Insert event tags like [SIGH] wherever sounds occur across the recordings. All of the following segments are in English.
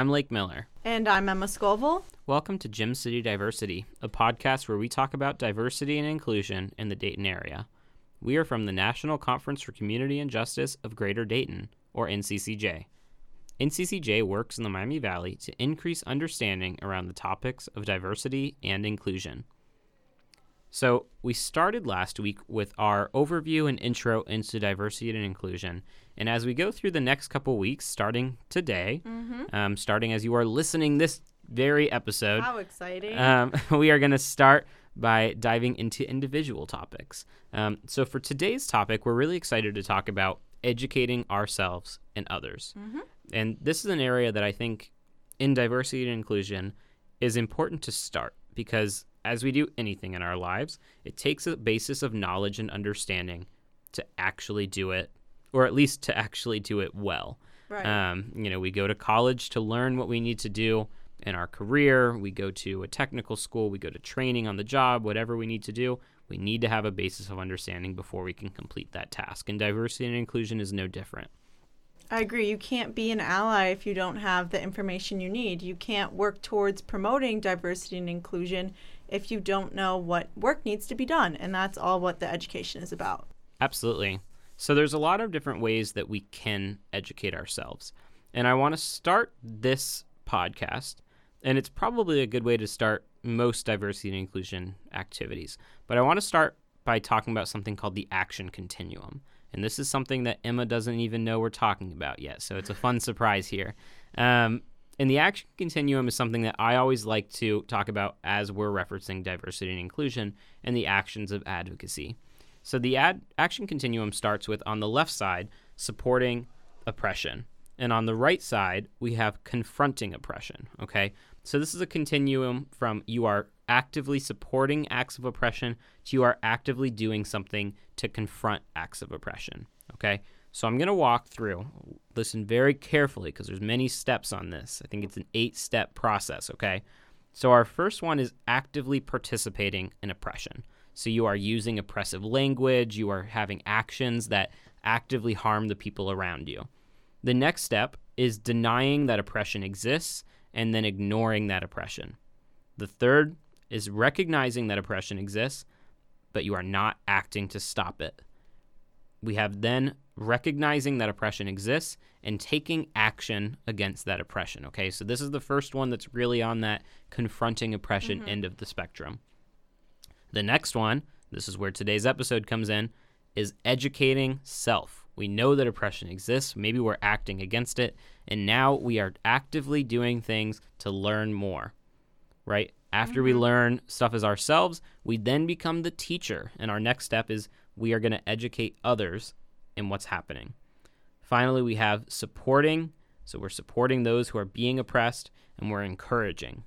I'm Lake Miller. And I'm Emma Scoville. Welcome to Gem City Diversity, a podcast where we talk about diversity and inclusion in the Dayton area. We are from the National Conference for Community and Justice of Greater Dayton, or NCCJ. NCCJ works in the Miami Valley to increase understanding around the topics of diversity and inclusion. So, we started last week with our overview and intro into diversity and inclusion. And as we go through the next couple weeks, starting today, Mm-hmm. um, starting as you are listening this very episode, How exciting. um, [LAUGHS] we are going to start by diving into individual topics. Um, so, for today's topic, we're really excited to talk about educating ourselves and others. Mhm. And this is an area that I think in diversity and inclusion is important to start because as we do anything in our lives, it takes a basis of knowledge and understanding to actually do it, or at least to actually do it well. right. Um, you know, we go to college to learn what we need to do in our career. We go to a technical school. We go to training on the job, whatever we need to do. We need to have a basis of understanding before we can complete that task. And diversity and inclusion is no different. I agree. You can't be an ally if you don't have the information you need. You can't work towards promoting diversity and inclusion if you don't know what work needs to be done. And that's all what the education is about. Absolutely. So there's a lot of different ways that we can educate ourselves. And I want to start this podcast, and it's probably a good way to start most diversity and inclusion activities. But I want to start by talking about something called the action continuum. And this is something that Emma doesn't even know we're talking about yet. So it's a fun surprise here. Um, and the action continuum is something that I always like to talk about as we're referencing diversity and inclusion and the actions of advocacy. So the ad- action continuum starts with on the left side supporting oppression, and on the right side we have confronting oppression. Okay, so this is a continuum from you are actively supporting acts of oppression to you are actively doing something to confront acts of oppression. Okay, so I'm gonna walk through. Listen very carefully because there's many steps on this. I think it's an eight-step process. Okay, so our first one is actively participating in oppression. So you are using oppressive language, you are having actions that actively harm the people around you. The next step is denying that oppression exists and then ignoring that oppression. The third is recognizing that oppression exists, but you are not acting to stop it. We have then recognizing that oppression exists and taking action against that oppression. Okay, so this is the first one that's really on that confronting oppression mm-hmm. end of the spectrum. The next one, this is where today's episode comes in, is educating self. We know that oppression exists. Maybe we're acting against it. And now we are actively doing things to learn more, right? After we mm-hmm. learn stuff as ourselves, we then become the teacher. And our next step is we are going to educate others in what's happening. Finally, we have supporting. So we're supporting those who are being oppressed and we're encouraging.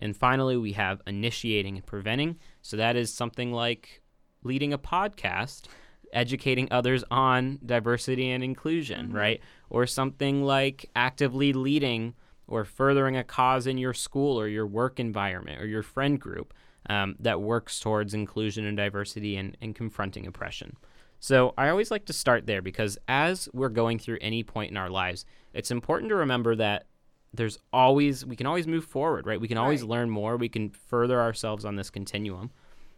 And finally, we have initiating and preventing. So that is something like leading a podcast, educating others on diversity and inclusion, right? Or something like actively leading or furthering a cause in your school or your work environment or your friend group um, that works towards inclusion and diversity and, and confronting oppression. So I always like to start there because as we're going through any point in our lives, it's important to remember that there's always we can always move forward, right? We can always Right. learn more. We can further ourselves on this continuum.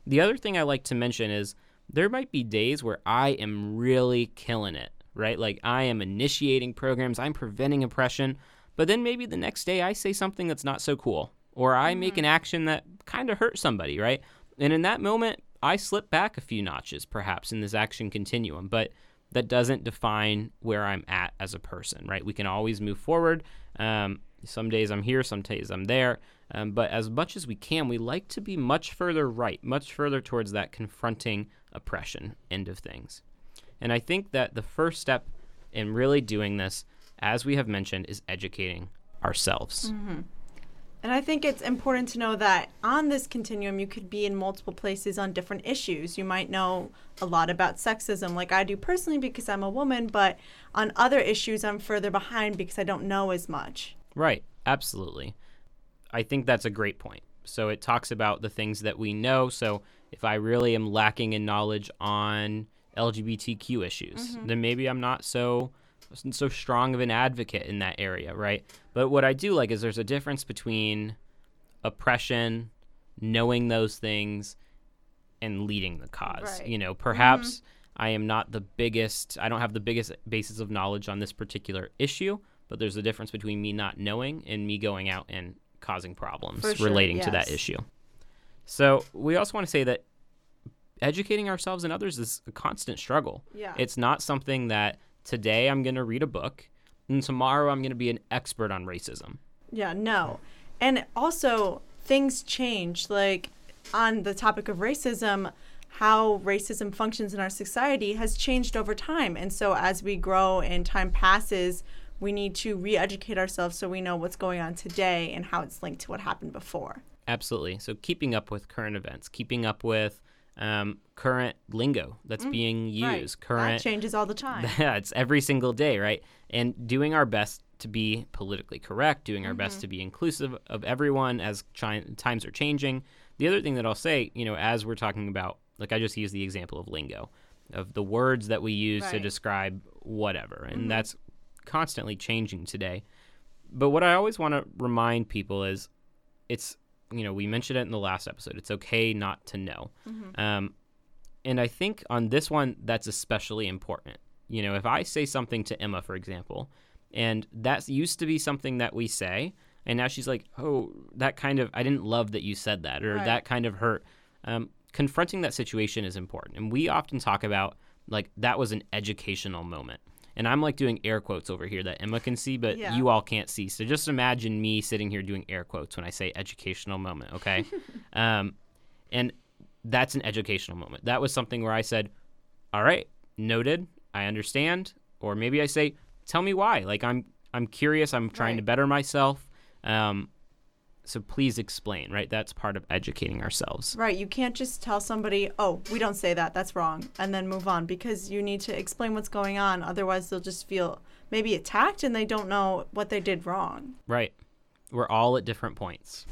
The other thing I like to mention is there might be days where I am really killing it, right? Like I am initiating programs, I'm preventing oppression, but then maybe the next day I say something that's not so cool or I make an action that kind of hurts somebody, right? And in that moment, I slip back a few notches perhaps in this action continuum, but that doesn't define where I'm at as a person, right? We can always move forward. Um, some days I'm here, some days I'm there. Um, but as much as we can, we like to be much further right, much further towards that confronting oppression end of things. And I think that the first step in really doing this, as we have mentioned, is educating ourselves. Mm-hmm. And I think it's important to know that on this continuum, you could be in multiple places on different issues. You might know a lot about sexism, like I do personally because I'm a woman, but on other issues, I'm further behind because I don't know as much. Right, absolutely. I think that's a great point. So it talks about the things that we know. So if I really am lacking in knowledge on LGBTQ issues, mm-hmm. then maybe I'm not so so strong of an advocate in that area, right? But what I do like is there's a difference between oppression, knowing those things, and leading the cause. Right. You know, perhaps mm-hmm. I am not the biggest, I don't have the biggest basis of knowledge on this particular issue, but there's a difference between me not knowing and me going out and causing problems sure, relating to that issue. So we also want to say that educating ourselves and others is a constant struggle. Yeah. It's not something that today I'm going to read a book and tomorrow I'm going to be an expert on racism. Yeah, no. And also, things change. Like, on the topic of racism, how racism functions in our society has changed over time. And so, as we grow and time passes, we need to re educate ourselves so we know what's going on today and how it's linked to what happened before. Absolutely. So keeping up with current events, keeping up with um, current lingo that's being used, Mm, Right. That current changes all the time. [LAUGHS] yeah, it's every single day, right? And doing our best to be politically correct, doing our Mm-hmm. best to be inclusive of everyone as chi- times are changing. The other thing that I'll say, you know, as we're talking about, like I just used the example of lingo, of the words that we use to Right. Mm-hmm. describe whatever, and that's constantly changing today. But what I always want to remind people is, it's you know we mentioned it in the last episode. It's okay not to know. Um, and I think on this one, that's especially important. You know, if I say something to Emma, for example, and that used to be something that we say, and now she's like, oh, that kind of, I didn't love that you said that, or Right. that kind of hurt. Um, confronting that situation is important. And we often talk about, like, that was an educational moment. And I'm like doing air quotes over here that Emma can see, but Yeah. you all can't see. So just imagine me sitting here doing air quotes when I say educational moment, okay? [LAUGHS] um, and that's an educational moment. That was something where I said, "All right, noted. I understand." Or maybe I say, "Tell me why." Like I'm I'm curious. I'm trying to better myself. Um, so please explain. Right, that's part of educating ourselves. Right. You can't just tell somebody, oh, we don't say that, that's wrong, and then move on because you need to explain what's going on. Otherwise, they'll just feel maybe attacked and they don't know what they did wrong. Right. We're all at different points.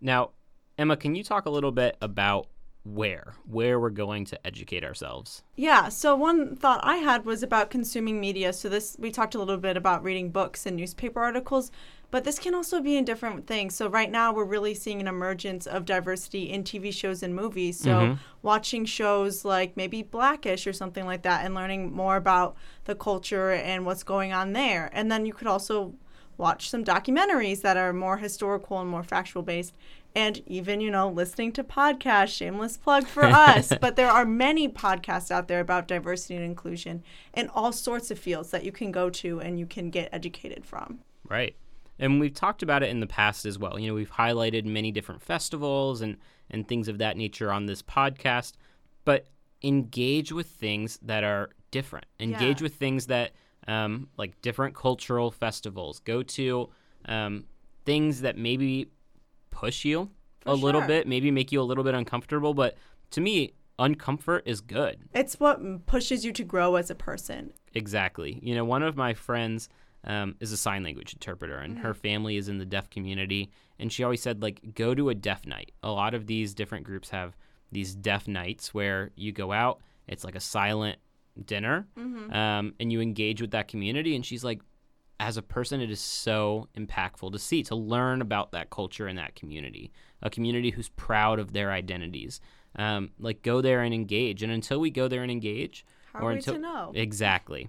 Now, Emma, can you talk a little bit about where where we're going to educate ourselves? Yeah, so one thought I had was about consuming media. So this we talked a little bit about reading books and newspaper articles, but this can also be in different things. So right now we're really seeing an emergence of diversity in TV shows and movies. So mm-hmm. watching shows like maybe Blackish or something like that and learning more about the culture and what's going on there. And then you could also watch some documentaries that are more historical and more factual based and even you know listening to podcasts shameless plug for [LAUGHS] us but there are many podcasts out there about diversity and inclusion in all sorts of fields that you can go to and you can get educated from Right. And we've talked about it in the past as well. You know, we've highlighted many different festivals and, and things of that nature on this podcast, but engage with things that are different. Engage Yeah. with things that, um, like different cultural festivals. Go to um, things that maybe push you For a little bit, maybe make you a little bit uncomfortable. But to me, uncomfort is good. it's what pushes you to grow as a person Exactly. You know, one of my friends um, is a sign language interpreter, and her family is in the deaf community. And she always said, like, go to a deaf night. A lot of these different groups have these deaf nights where you go out. It's like a silent dinner, um, and you engage with that community. And she's like, as a person, it is so impactful to see, to learn about that culture and that community, a community who's proud of their identities. Um, like, go there and engage. And until we go there and engage, How or are we until to know? exactly,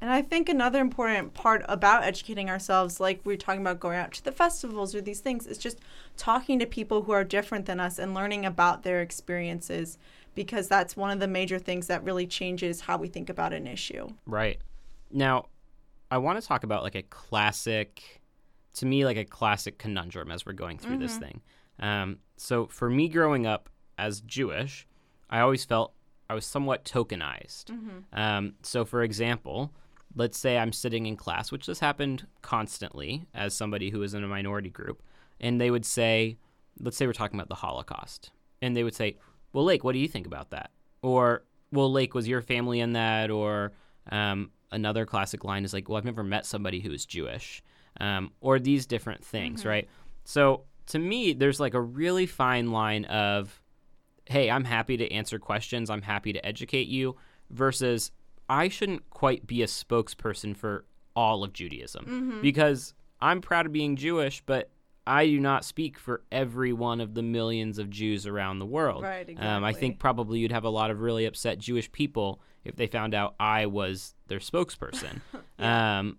And I think another important part about educating ourselves, like we are talking about going out to the festivals or these things, is just talking to people who are different than us and learning about their experiences because that's one of the major things that really changes how we think about an issue. Right. Now, I want to talk about like a classic, to me, like a classic conundrum as we're going through this thing. Um, so, for me growing up as Jewish, I always felt I was somewhat tokenized. Um, so, for example, let's say I'm sitting in class, which this happened constantly as somebody who is in a minority group, and they would say, let's say we're talking about the Holocaust, and they would say, Well, Lake, what do you think about that? Or, Well, Lake, was your family in that? Or, um, another classic line is like, Well, I've never met somebody who is Jewish, um, or these different things, right? So, to me, there's like a really fine line of, hey, I'm happy to answer questions, I'm happy to educate you, versus I shouldn't quite be a spokesperson for all of Judaism Mm-hmm. because I'm proud of being Jewish, but I do not speak for every one of the millions of Jews around the world. Right, Um, I think probably you'd have a lot of really upset Jewish people if they found out I was their spokesperson. [LAUGHS] um,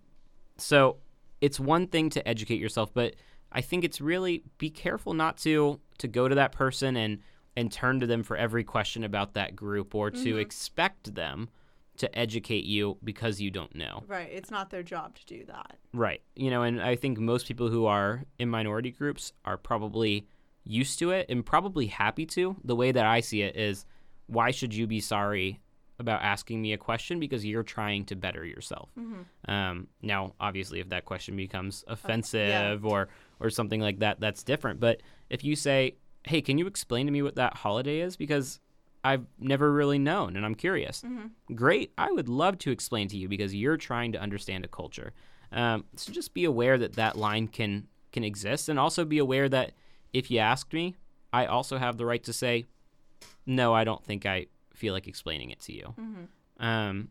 so it's one thing to educate yourself, but I think it's really be careful not to to go to that person and and turn to them for every question about that group or to Mm-hmm. expect them to educate you because you don't know. Right. It's not their job to do that. Right. You know, and I think most people who are in minority groups are probably used to it and probably happy to. The way that I see it is why should you be sorry about asking me a question because you're trying to better yourself? Um, now, obviously, if that question becomes offensive or, or something like that, that's different. But if you say, hey, can you explain to me what that holiday is? Because I've never really known and I'm curious. Great. I would love to explain to you because you're trying to understand a culture. Um, so just be aware that that line can can exist and also be aware that if you ask me, I also have the right to say, no, I don't think I feel like explaining it to you. Um,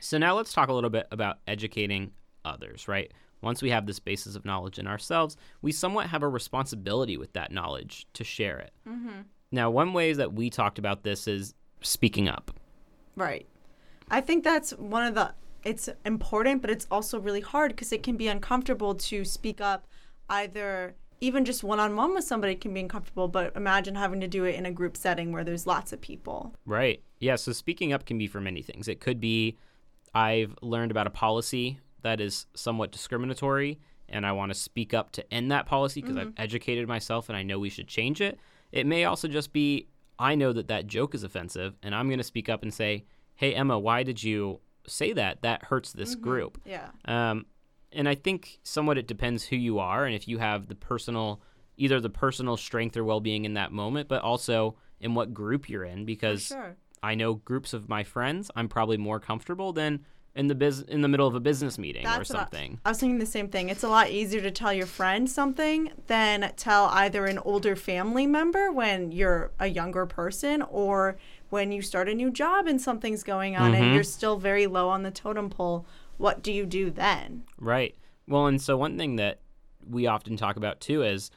so now let's talk a little bit about educating others, right? Once we have this basis of knowledge in ourselves, we somewhat have a responsibility with that knowledge to share it. Now, one way that we talked about this is speaking up. Right. I think that's one of the it's important, but it's also really hard because it can be uncomfortable to speak up either even just one on one with somebody can be uncomfortable, but imagine having to do it in a group setting where there's lots of people. Right. Yeah. So speaking up can be for many things. It could be I've learned about a policy that is somewhat discriminatory and I want to speak up to end that policy because mm-hmm. I've educated myself and I know we should change it. It may also just be I know that that joke is offensive and I'm going to speak up and say, hey, Emma, why did you say that? That hurts this group. Yeah. Um, and I think somewhat it depends who you are and if you have the personal, either the personal strength or well being in that moment, but also in what group you're in. Because Sure. I know groups of my friends, I'm probably more comfortable than in the biz- in the middle of a business meeting or That's I- something. I was thinking the same thing. It's a lot easier to tell your friend something than tell either an older family member when you're a younger person or when you start a new job and something's going on and mm-hmm. you're still very low on the totem pole. What do you do then? Right. Well, and so one thing that we often talk about too is,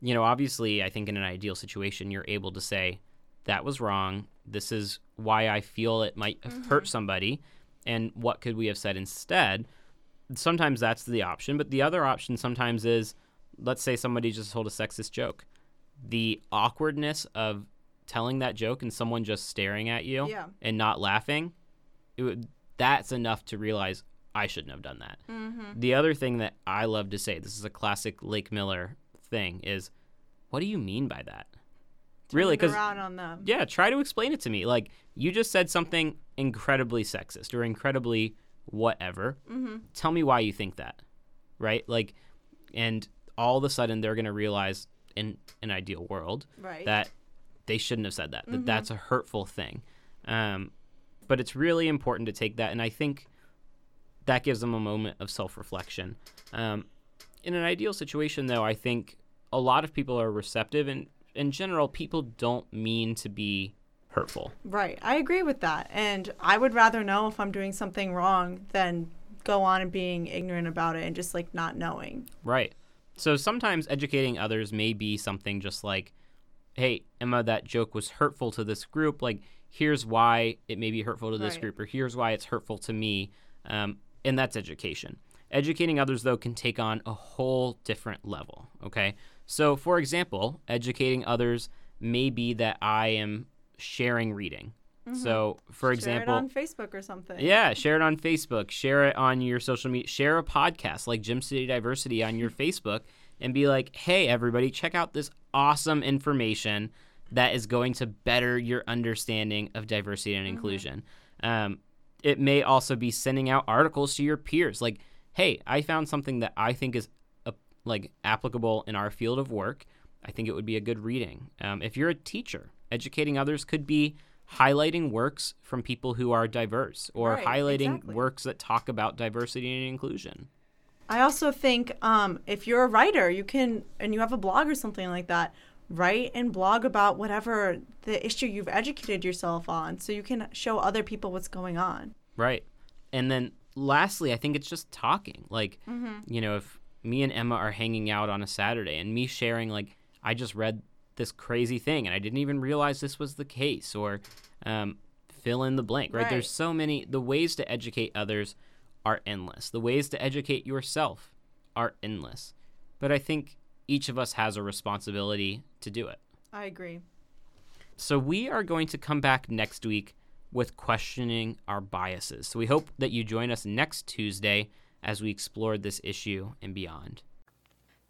you know, obviously, I think in an ideal situation, you're able to say, that was wrong. This is why I feel it might have hurt mm-hmm. somebody. And what could we have said instead? Sometimes that's the option. But the other option sometimes is, let's say somebody just told a sexist joke. The awkwardness of telling that joke and someone just staring at you Yeah. and not laughing, it would, that's enough to realize I shouldn't have done that. Mm-hmm. The other thing that I love to say, this is a classic Lake Miller thing, is what do you mean by that? Really? Because on them. yeah, try to explain it to me. Like you just said something incredibly sexist or incredibly whatever. Mm-hmm. Tell me why you think that, right? Like, and all of a sudden they're gonna realize in an ideal world Right. that they shouldn't have said that. That that's a hurtful thing. Um, but it's really important to take that, and I think that gives them a moment of self-reflection. Um, in an ideal situation, though, I think a lot of people are receptive, and in general, people don't mean to be hurtful. Right. I agree with that. And I would rather know if I'm doing something wrong than go on and being ignorant about it and just like not knowing. Right. So sometimes educating others may be something just like, hey, Emma, that joke was hurtful to this group. Like, here's why it may be hurtful to this Right. group, or here's why it's hurtful to me. Um, and that's education. Educating others, though, can take on a whole different level. Okay. So, for example, educating others may be that I am sharing reading. So, for example, Share it on Facebook or something. yeah, share it on Facebook, share it on your social media, share a podcast like Gem City Diversity on your [LAUGHS] Facebook, and be like, hey, everybody, check out this awesome information that is going to better your understanding of diversity and inclusion. Um, it may also be sending out articles to your peers like, hey, I found something that I think is like applicable in our field of work. I think it would be a good reading. Um, if you're a teacher, educating others could be highlighting works from people who are diverse or Right, highlighting exactly. works that talk about diversity and inclusion. I also think um, if you're a writer, you can, and you have a blog or something like that, write and blog about whatever the issue you've educated yourself on so you can show other people what's going on. Right. And then lastly, I think it's just talking. Like, you know, if me and Emma are hanging out on a Saturday and me sharing, like, I just read this crazy thing and I didn't even realize this was the case, or um, fill in the blank, right? Right. There's so many, the ways to educate others are endless. The ways to educate yourself are endless. But I think each of us has a responsibility to do it. I agree. So we are going to come back next week with questioning our biases. So we hope that you join us next Tuesday as we explore this issue and beyond.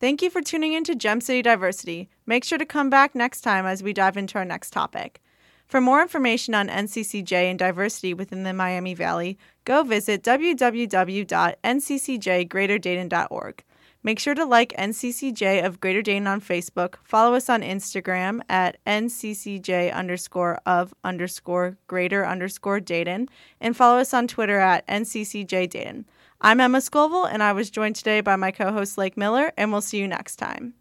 Thank you for tuning in to Gem City Diversity. Make sure to come back next time as we dive into our next topic. For more information on NCCJ and diversity within the Miami Valley, go visit www.nccjgreaterdayton.org. Make sure to like NCCJ of Greater Dayton on Facebook, follow us on Instagram at nccj underscore of underscore greater underscore Dayton, and follow us on Twitter at nccj Dayton. I'm Emma Scoville, and I was joined today by my co host Lake Miller, and we'll see you next time.